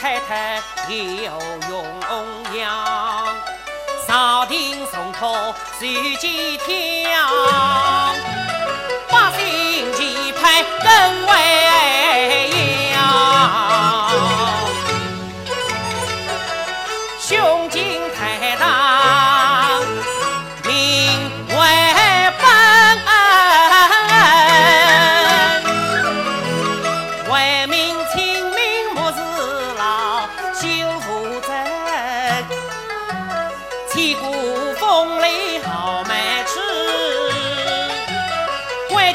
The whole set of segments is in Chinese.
太太又荣扬，朝廷重托随几条。百姓期盼更为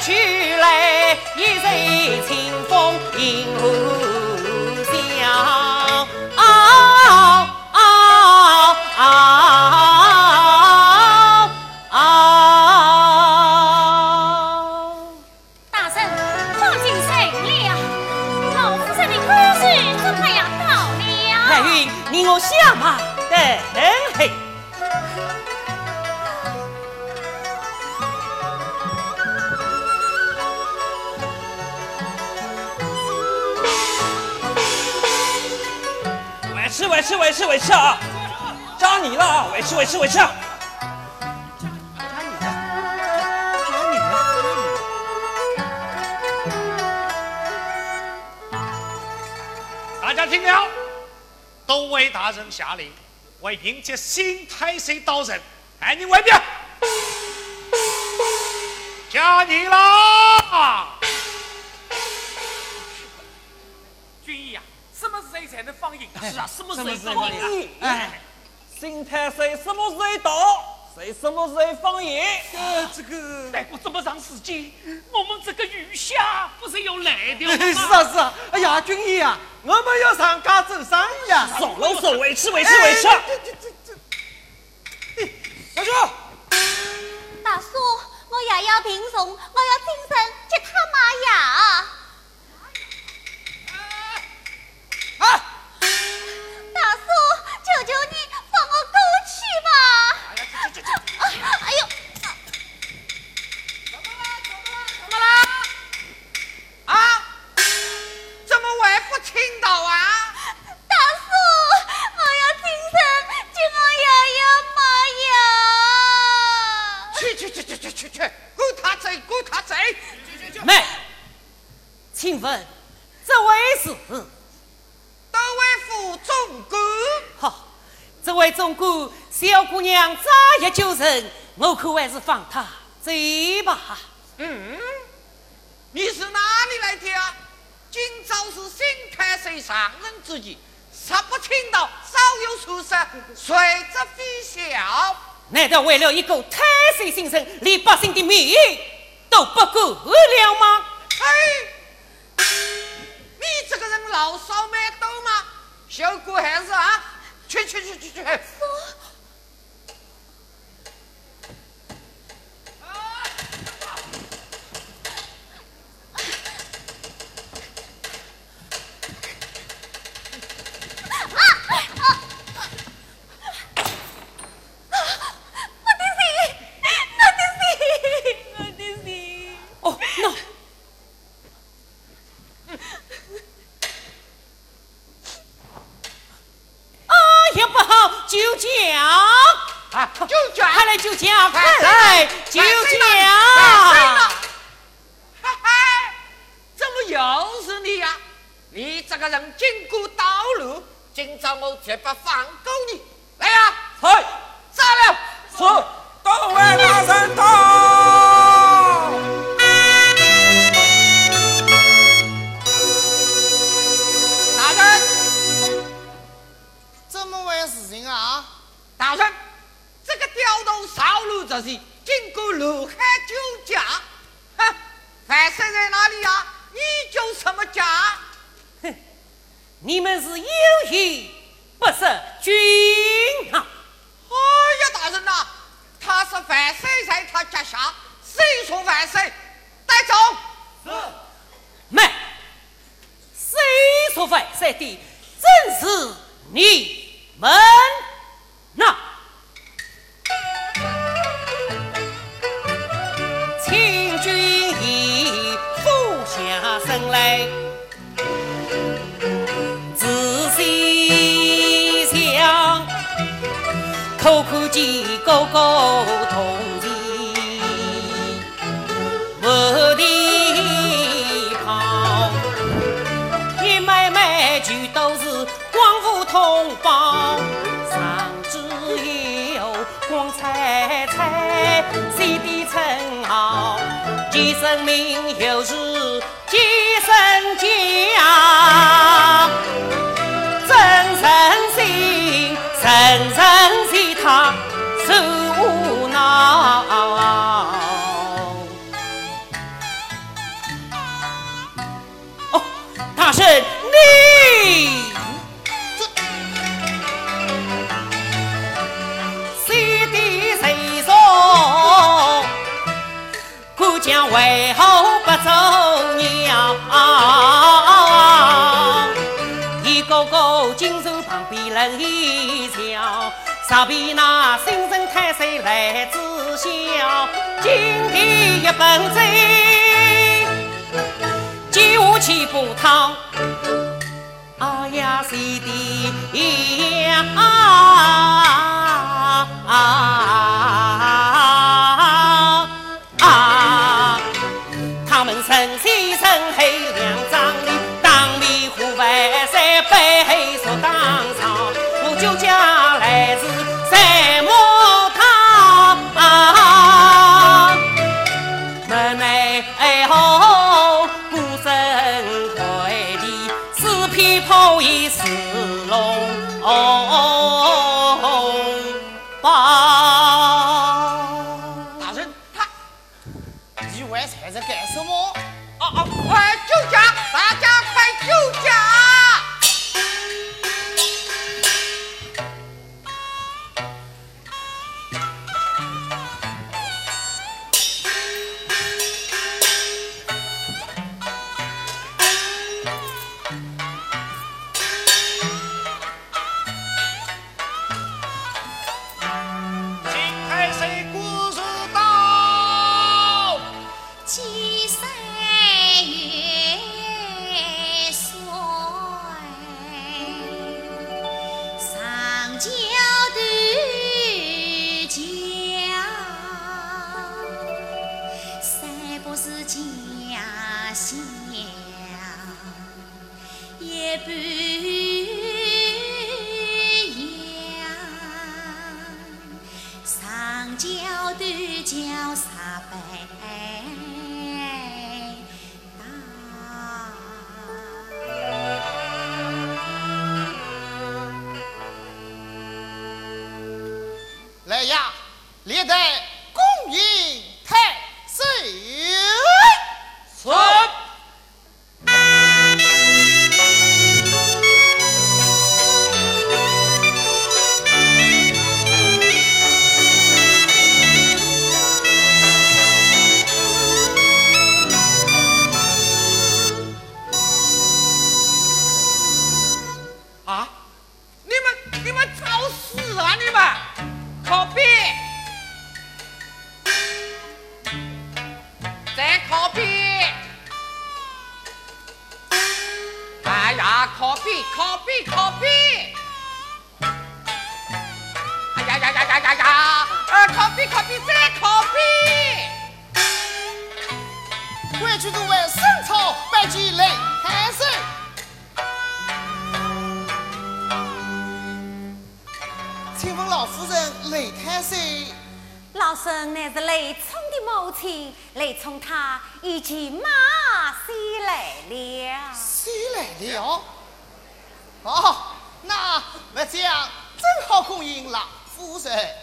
She. 委屈啊！扎你了啊！委屈委屈委屈！扎你的，加你的！大家听了，都为大人下令，为迎接新太岁到人，赶紧外边，加你啦！才能放映？是啊，什么时候什么时候放放营？哎，新太岁什么时候到？谁什么时候放盐？呃，这个待过这么长时间，我们这个余下不是要来的吗？是啊是啊，哎呀，军医啊，我们要上家走生意呀。少啰嗦，委屈委屈委屈！小舅，大叔，我也要听从，我要精神接他妈呀！请问这位是？这位府总管。好，这位总管小姑娘早一救人，我可还是放她走吧。嗯，你是哪里来的啊？今朝是新太岁上任之际，实不请到，少有出色，谁则非笑？难道为了一个太岁新生，连百姓的命都不顾了吗？哎，你这个人老少蛮多吗？小姑还是啊？去去去去去！么回事情啊？大人，这个刁头少路之时，经过卢海酒家，哼，范生在哪里呀、你叫什么家？哼你们是有心不识君啊！哎呀，大人呐、他是范生在他家下，谁说范生？带走！慢，谁说犯谁的，正是你们呐！请君以俯下身来，仔细想，口口见个个同情。我的旁，一妹妹全都是光复同胞，既生命又是今生家，真诚心，深深替他为何不走娘？一个个金手旁边人一笑，上边那新生太岁来知晓，今天一本醉。接下去不汤，哎呀，谁的呀？பா 来呀列队共饮比可比再可比，回去就为生草百几累。请问老夫人雷太岁？老身乃是雷冲的母亲，雷冲他已经马西来了。西来了？哦，那我将正好恭迎老夫人。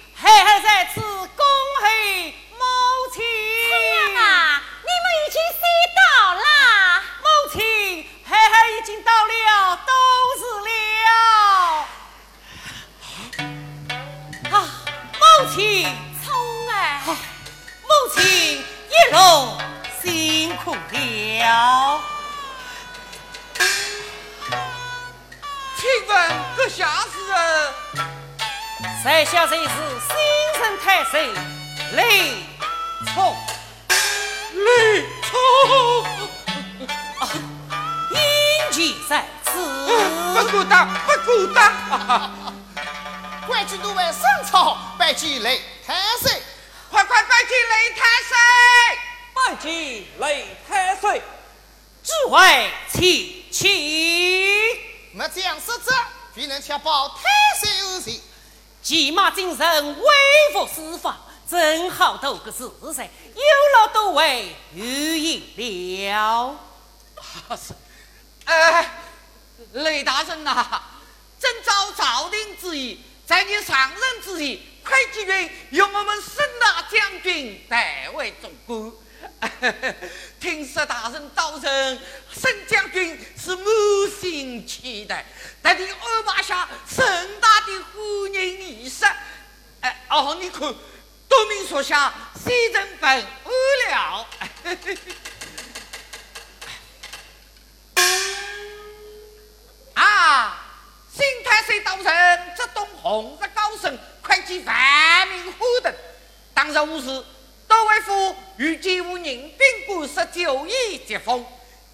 孩儿在此恭候母亲。娘啊，你们已经先到了。母亲，孩儿已经到了，都是了。啊，母亲，聪儿，母亲一路辛苦了。请问阁下是？在下这是新生太守雷冲。雷冲，阴气在此。不孤单，不孤单。官军都为上朝拜见雷太守，快快拜见雷太守，拜见雷太守。诸位请起。末将失职，必能确保太守安全。骑马精神，微服私访，正好斗个自在，有劳多位御意了。是，哎，雷大人呐，正照朝廷之意，在你上任之际，会计院由我们沈大将军代为总管。听说大人到任，沈将军是满心期待，得你安排下盛大的欢迎仪式。哎，哦，你看，多明属下，西城本安了。啊，新太岁到任，这栋红日高升，快计万民欢腾。当日午时。都尉府预计无人兵官十九亿接风，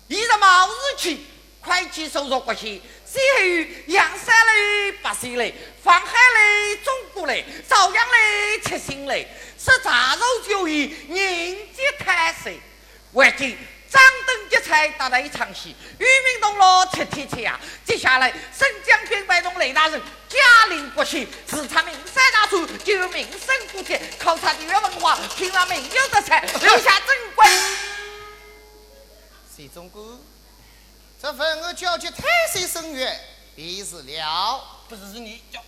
一日卯日起，会计收入国险，先后于阳山嘞、八仙嘞、黄海嘞、中国嘞、朝阳嘞、七星嘞，是杂肉酒宴迎接太岁，为今。张灯结彩，打了一场戏，与民同乐，七天吃呀。接下来，沈将军拜动雷大人，驾临国庆，视察名山大川，就有名胜古迹，考察地域文化，品尝名酒特产，留下珍贵。谢总管，这份我交接太岁圣约，便是了。不是是你交？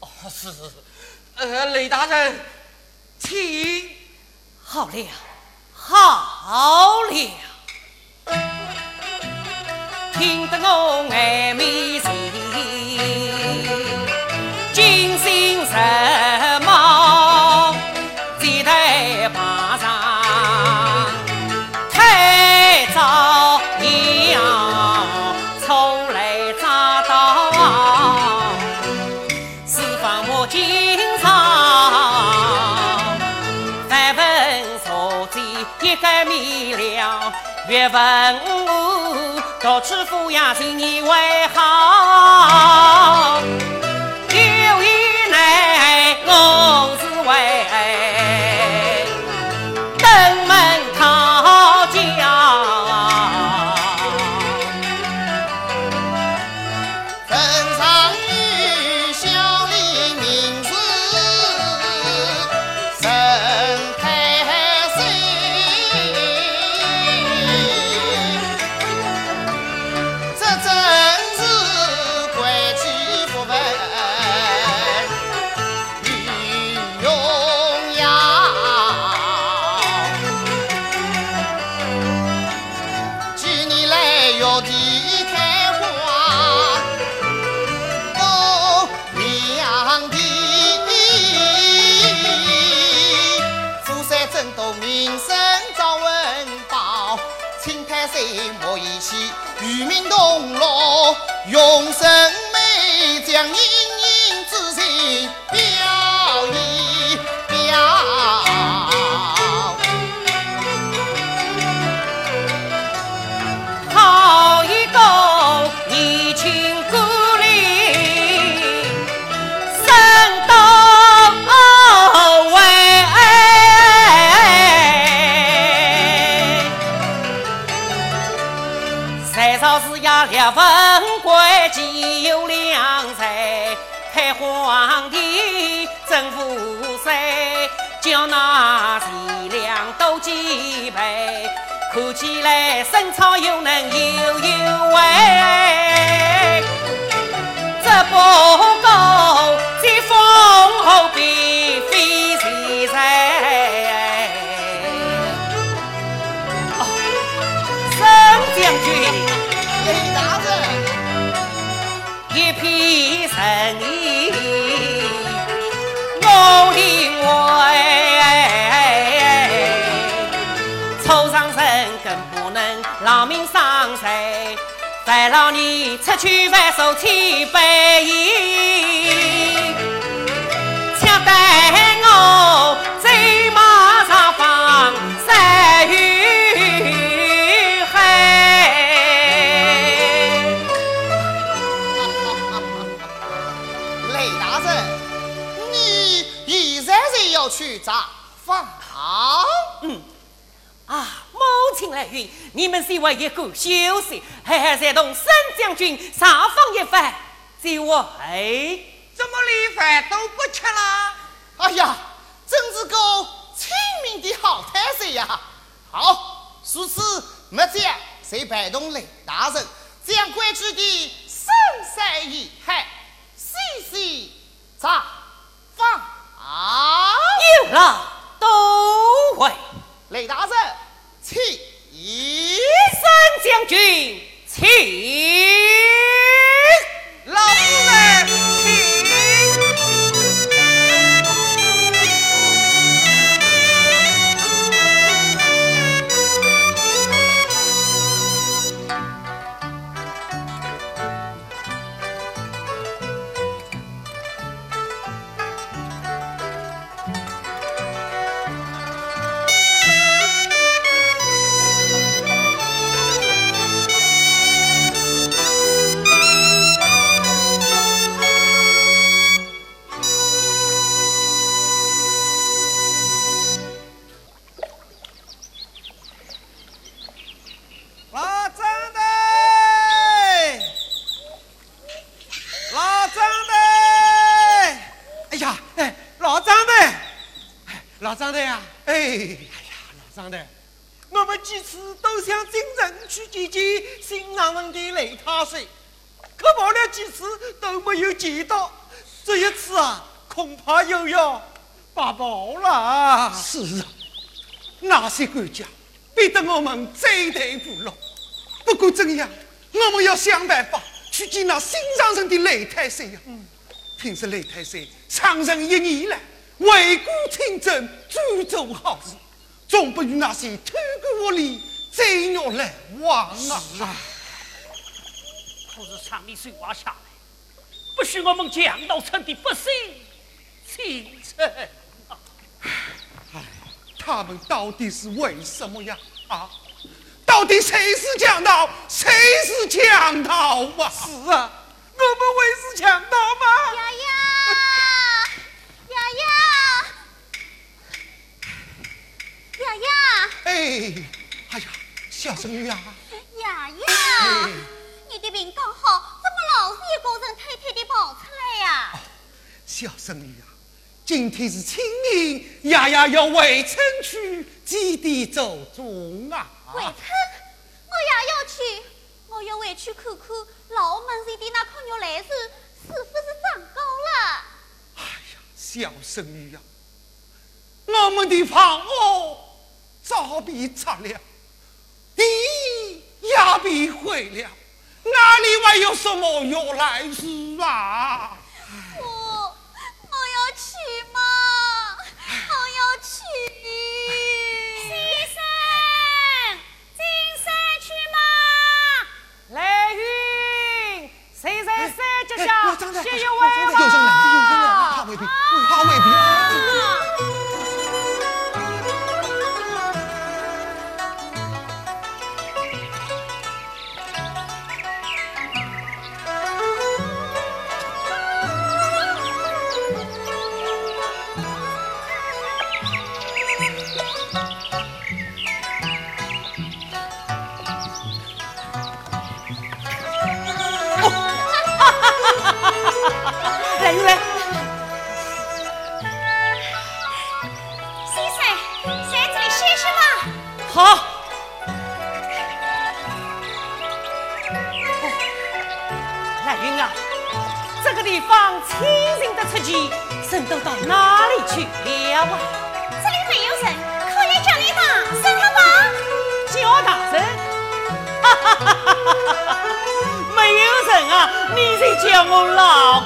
哦，是是是。呃，雷大人，请。好了。好了，听得我爱美情，精心什越问我多吃抚养心你为好。有一内我三朝是呀，了文贵既有良才，开皇帝征赋税，叫那贤良都几倍。看起来生草又能有有味，这不过能劳民伤财，烦劳你出去万寿千百亿，抢带我走马上放山与海。雷大人，你现在是要去查访？啊，母亲来云，你们是为一个休息，还还在同沈将军上访一番，这我哎，怎么连饭都不吃了？哎呀，真是个亲民的好太岁呀！好，如此末将谁陪同雷大人将规矩的深山一海细细查访。有了都会。雷大人，请。沈将军，请。老夫人，都想进城去见见新上任的雷太岁，可跑了几次都没有见到，这一次啊，恐怕又要发报了。是啊，那些官家逼得我们追退不落。不管怎样，我们要想办法去见那新上任的雷太岁呀。嗯，听说雷太岁上任一年了，为国清正，专做好事，总不与那些贪官污吏贼鸟来往啊！啊，可是厂里水挖下来，不许我们江道村的百姓清晨啊！他们到底是为什么呀？啊，到到底谁是强盗？谁是强盗啊？是啊，我们会是强盗吗？丫丫，丫丫丫，哎，哎呀，小生女啊，丫丫，你的病刚好，怎么老是一个人偷偷的跑出来呀？小生女啊，今天是清明，丫丫要回城去祭地走钟啊。回城，我也要去，我要回去看看老门前的那棵玉兰树是不是长高了。哎呀，小生女呀、我们的房屋早被擦了，地也被毁了，哪里还有什么有来世啊？我我要去嘛，我要去。先生，进山去嘛。来云，谁在山脚哎，下老张的，写一有位人来，有人来，他未必，他未必到哪里去了啊？这里没有人，可以叫你大声了吧？叫大人，哈哈哈哈哈哈！没有人啊，你在叫我老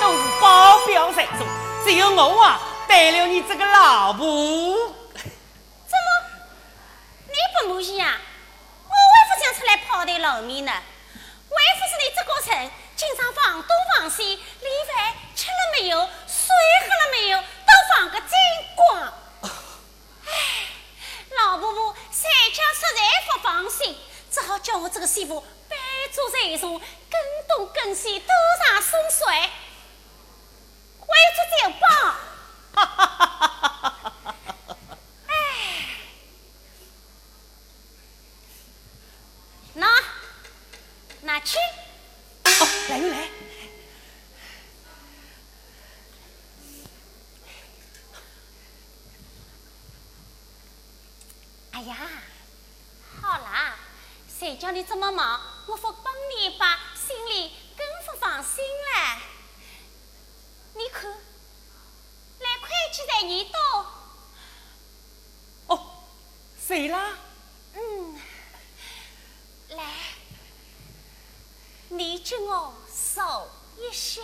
都是保镖在做，只有我啊带了你这个老婆。怎么？你不满意啊？我为不想出来抛头露面呢？为不是你这个人经常放东放西，连饭吃了没有，水喝了没有，都放个精光。唉，老婆婆在家实在不放心，只好叫我这个媳妇搬做财从，跟东跟西多上送水，为做酒保。拿，拿去。哦，来云来，哎呀，好啦，谁叫你这么忙，我不帮你一把，心里更不放心了。你看，来你多，哦，谁啦？嗯，来，你借我手一些。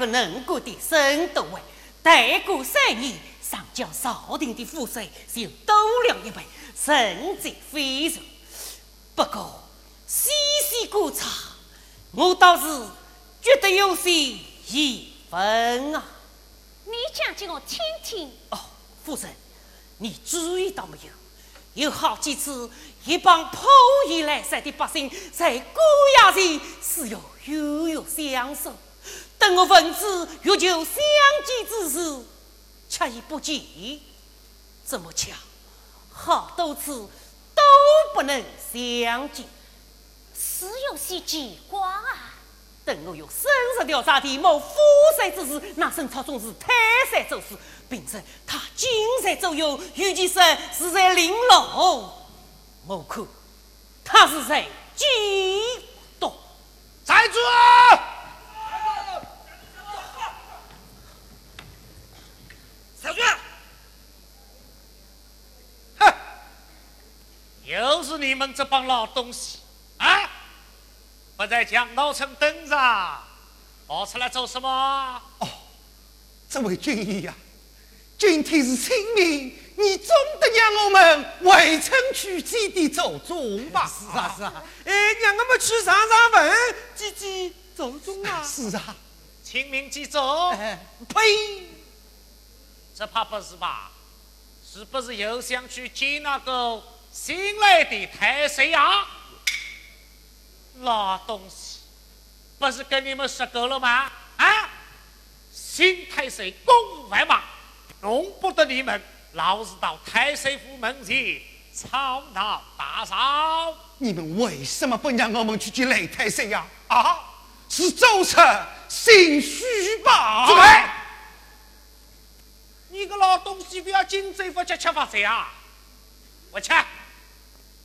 个能干的沈都尉，待过三年，上交朝廷的赋税就多了一倍，甚至非常。不过细细观察，我倒是觉得有些疑问啊。你讲给我听听。哦，夫人，你注意到没有？有好几次，一帮破衣烂衫的百姓在高衙前是要悠悠相守，等我文子欲求相见之时，却已不见。怎么巧，好多次都不能相见，是有些奇怪啊。等我用深入调查的某夫帅之时，那沈朝总是泰山走私，并称他金山左右，尤其是是在玲珑。我看他是在激动。站住！小军，哼，又是你们这帮老东西啊！不在江道城等着，跑出来做什么？哦，这位军医呀，今天是清明，你总得让我们回城去祭奠祖宗吧？是啊是啊，哎，让我们去上上坟，祭祭祖宗啊！是啊，清明祭祖？呸！这怕不是吧？是不是又想去见那个新来的太岁呀？老东西，不是跟你们说够了吗？啊！新太岁公务繁忙，容不得你们老是到太岁府门前吵闹打扰。你们为什么不让我们去见雷太岁呀？啊！是走出心虚吧？住嘴！你个老东西，不要紧嘴不吃吃发财啊！我吃。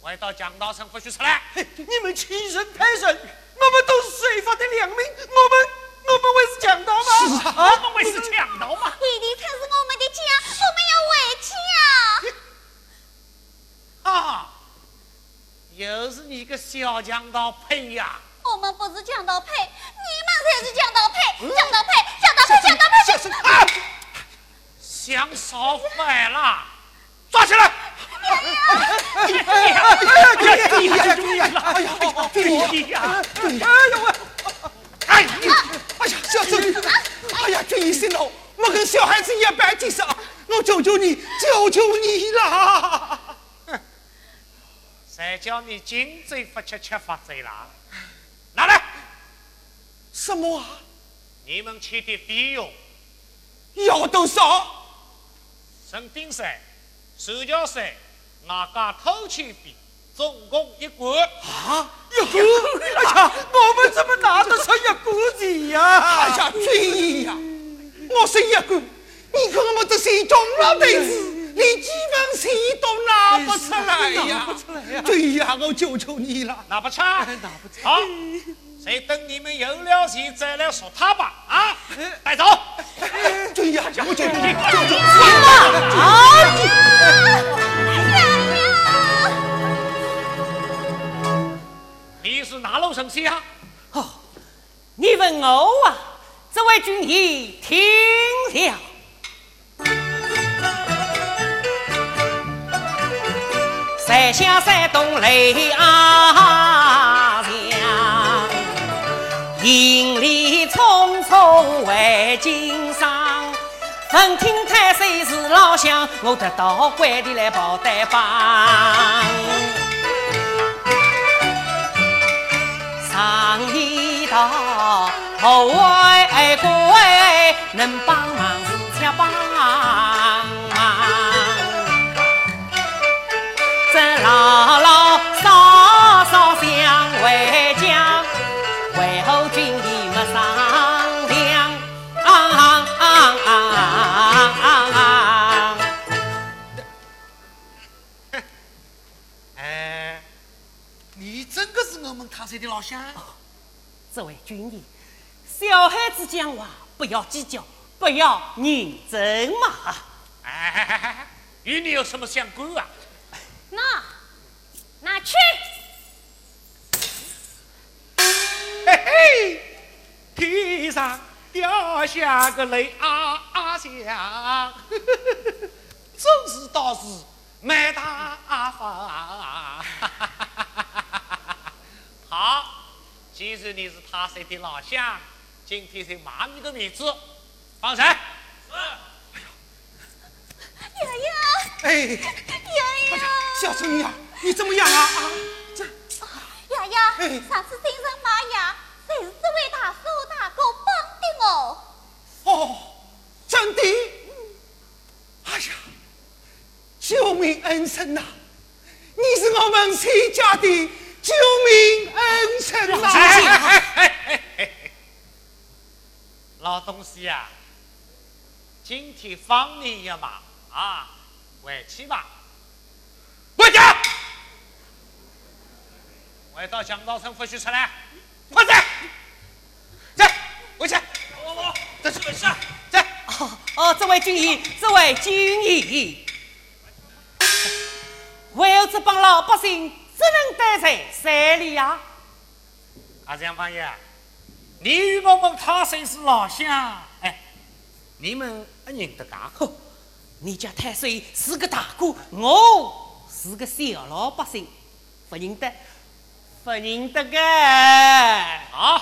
我要到强盗城不许出来！你们欺人太甚！我们都是税法的良民，我们我们会是强盗吗？是啊，我们会是强盗吗？为的才是我们的家，我们要回去！啊！又是你个小强盗配呀！我们不是强盗配，你们才是强盗配！强盗配，强盗配，强盗配！想烧饭了，抓起来！哎呀！哎呀！哎呀！注意呀！注意呀！哎呀！注意呀！注意！哎呦喂！哎呀！哎呀！小周，哎呀！注意些喽！我跟小孩子一般见识！我求求你，求求你啦！谁叫你金嘴不吃吃发嘴啦？拿来！什么？你们吃的费用要多少？生丁税、手脚税。俺家偷钱币总共一罐啊，一罐！哎呀，我们怎么拿得出一罐钱呀？哎呀，军呀，我说一罐，你看我们这些中老辈子，连几分钱都拿不出来呀！拿不出来呀！对呀，我求求你了，拿不出，拿不出。好，谁等你们有了钱再来说他吧？啊，带走！对呀，我求求你，求求你了！你是哪路神仙啊？哦，你问我啊，这位军爷听了。山下山东雷啊匆回京上，闻听太岁是老乡，我得到官地来报单帮。上一道后外乖，能帮忙是且帮忙。这老老的是的老乡？这位军医，小孩子讲话不要计较，不要认真嘛！哎，与你有什么相关啊？那拿去。嘿嘿，天上掉下个雷啊啊响，真是倒是没大发。好，既然你是他谁的老乡，今天就骂你个面子，放人。爷爷，哎，爷爷，小春呀，你怎么样啊？啊，这，爷爷，上次精神麻药，就是这位大叔大哥帮的我。哦，真的？哎呀，救命恩人呐！你是我们崔家的救命恩人呐！哎哎哎哎老东西呀、今天放你一马啊，回去吧。回家！回到江道城不许出来，快点！走，回去。我我，这是本事。走。哦哦，这位军医，这位军医，为了这帮老百姓，只能待在山里呀。阿江方爷，你与我们他虽是老乡，哎，你们不认得噶？呵，你家太岁是个大哥，我是个小老百姓，不认得，不认得个。好，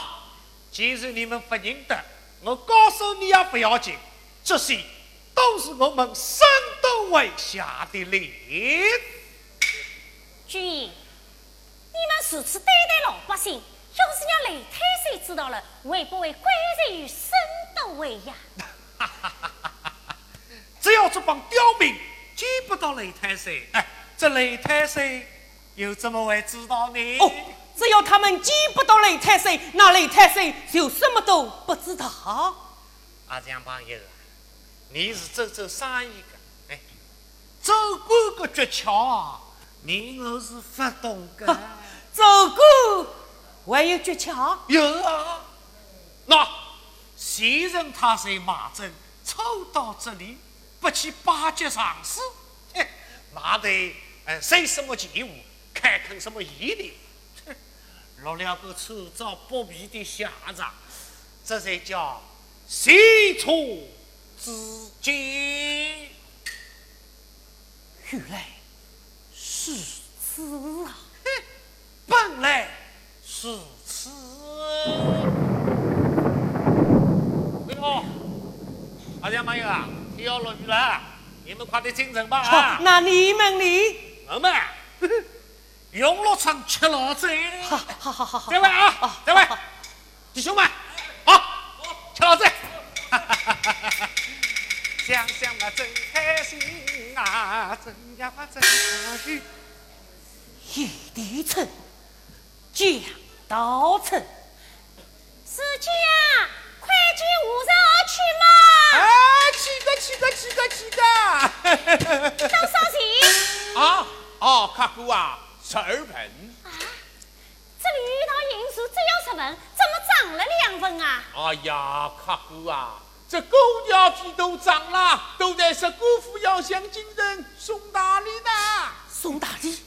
既然你们不认得，我告诉你也不要紧，这些都是我们山东卫下的令。军医，你们如此对待老百姓，要是让雷太岁知道了，会不会归罪于深都卫呀？只要这帮刁民见不到雷太岁，哎，这雷太岁又怎么会知道呢？哦，只要他们见不到雷太岁，那雷太岁就什么都不知道。阿江朋友，你是做做生意的，哎，走官个诀窍，你我是不懂的。走过还有诀窍？有啊，那先人他在马镇抽到这里，不去巴结上司，嘿那得呃收什么钱物，开垦什么义地，哼 落了个粗糙不皮的下场，这才叫细处之见。原来是此啊！本来是此。哎呦，阿家朋友啊，天要落雨了，你们快点进城吧啊！，那你们呢？我们啊永乐村吃老子。好好好好好，这位啊，这位弟兄们，好，吃老醉。想想啊，真开心啊，真呀真开心。一地城，江道城，师家，快进五十二去嘛！哎，去个去个去个去个！多少钱？啊哦，客户啊，十二盆。这里一套银子只有十文，怎么涨了两分啊？哎呀，客户啊，这狗鸟皮都涨了，都在说姑父要向金人送大礼呢。送大礼。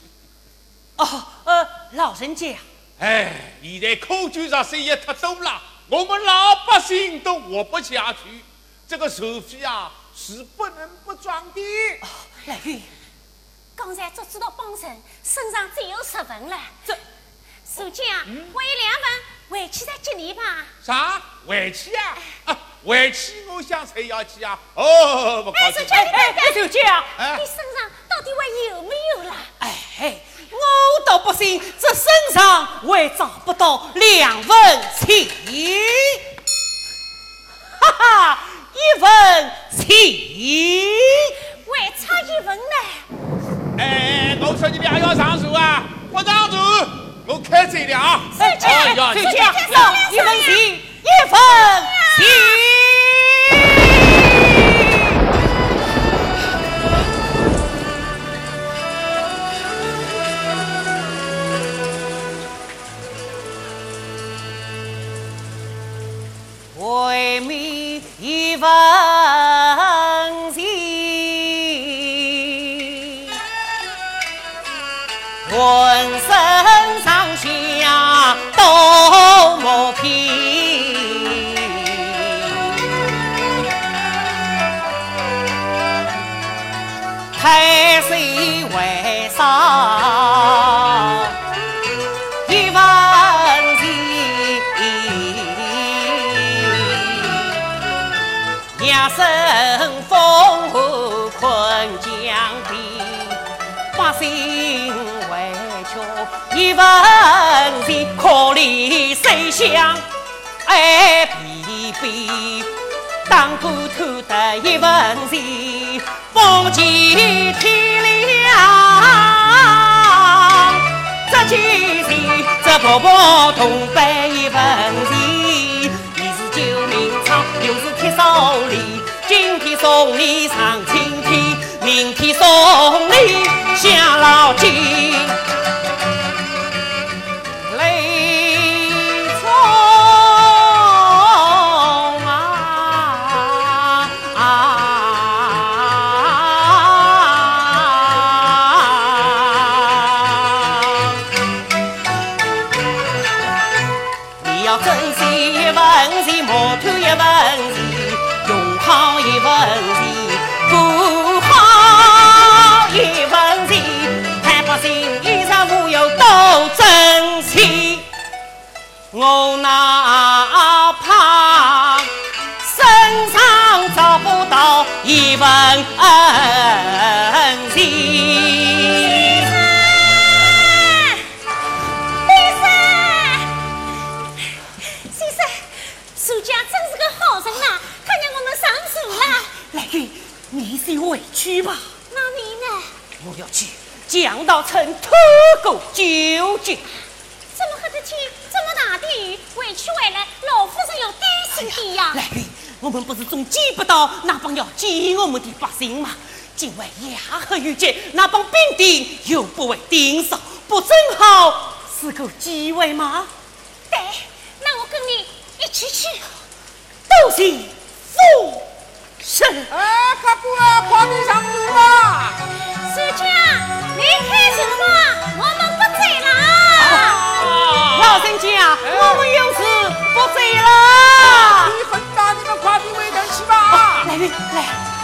哦，呃，老人家，哎，现在口酒上生意太多了，我们老百姓都活不下去，这个手费啊是不能不装的。来玉，刚才只知道帮衬，身上只有十文了。这书记啊，我有两份，回去再接你吧。啥？回去啊？啊，回去我想才要去啊。哦，不高兴哎书。记，你哎哎，手家，哎你身上到底还有没有啦？哎，我倒不信这身上还找不到两份钱，哈哈，一份钱。还差一份呢。哎，我说你俩要上树啊，不上树，我开罪了啊！哎呀，手你家要一份钱，一份钱。为民一份为啥一问题？夜深风寒困江边，百姓为求一问题，可怜谁想哎疲惫。当官偷得一文钱，风见天亮。这几钱，这婆婆同背一份钱，你是救命草，又是铁手里。今天送你上青天，明天送你下老井。我哪怕身上找不到一文钱。先生，先生，苏家真是个好人呐，他让我们上树了。你先回去吧。那你呢？我要去江道城偷狗究竟。怎么黑得天？这么大的雨，回去回来，老夫人要担心的呀。来云，我们不是总见不到那帮要见我们的百姓吗？今晚夜黑雨急，那帮兵丁又不会盯梢，不正好是个机会吗？对，那我跟你一起去。多谢父神。哎，客官啊，快点上路吧。苏家，你开什么？我。老人家，我们有事不走了。你很大，你们快点回城去吧。来，来。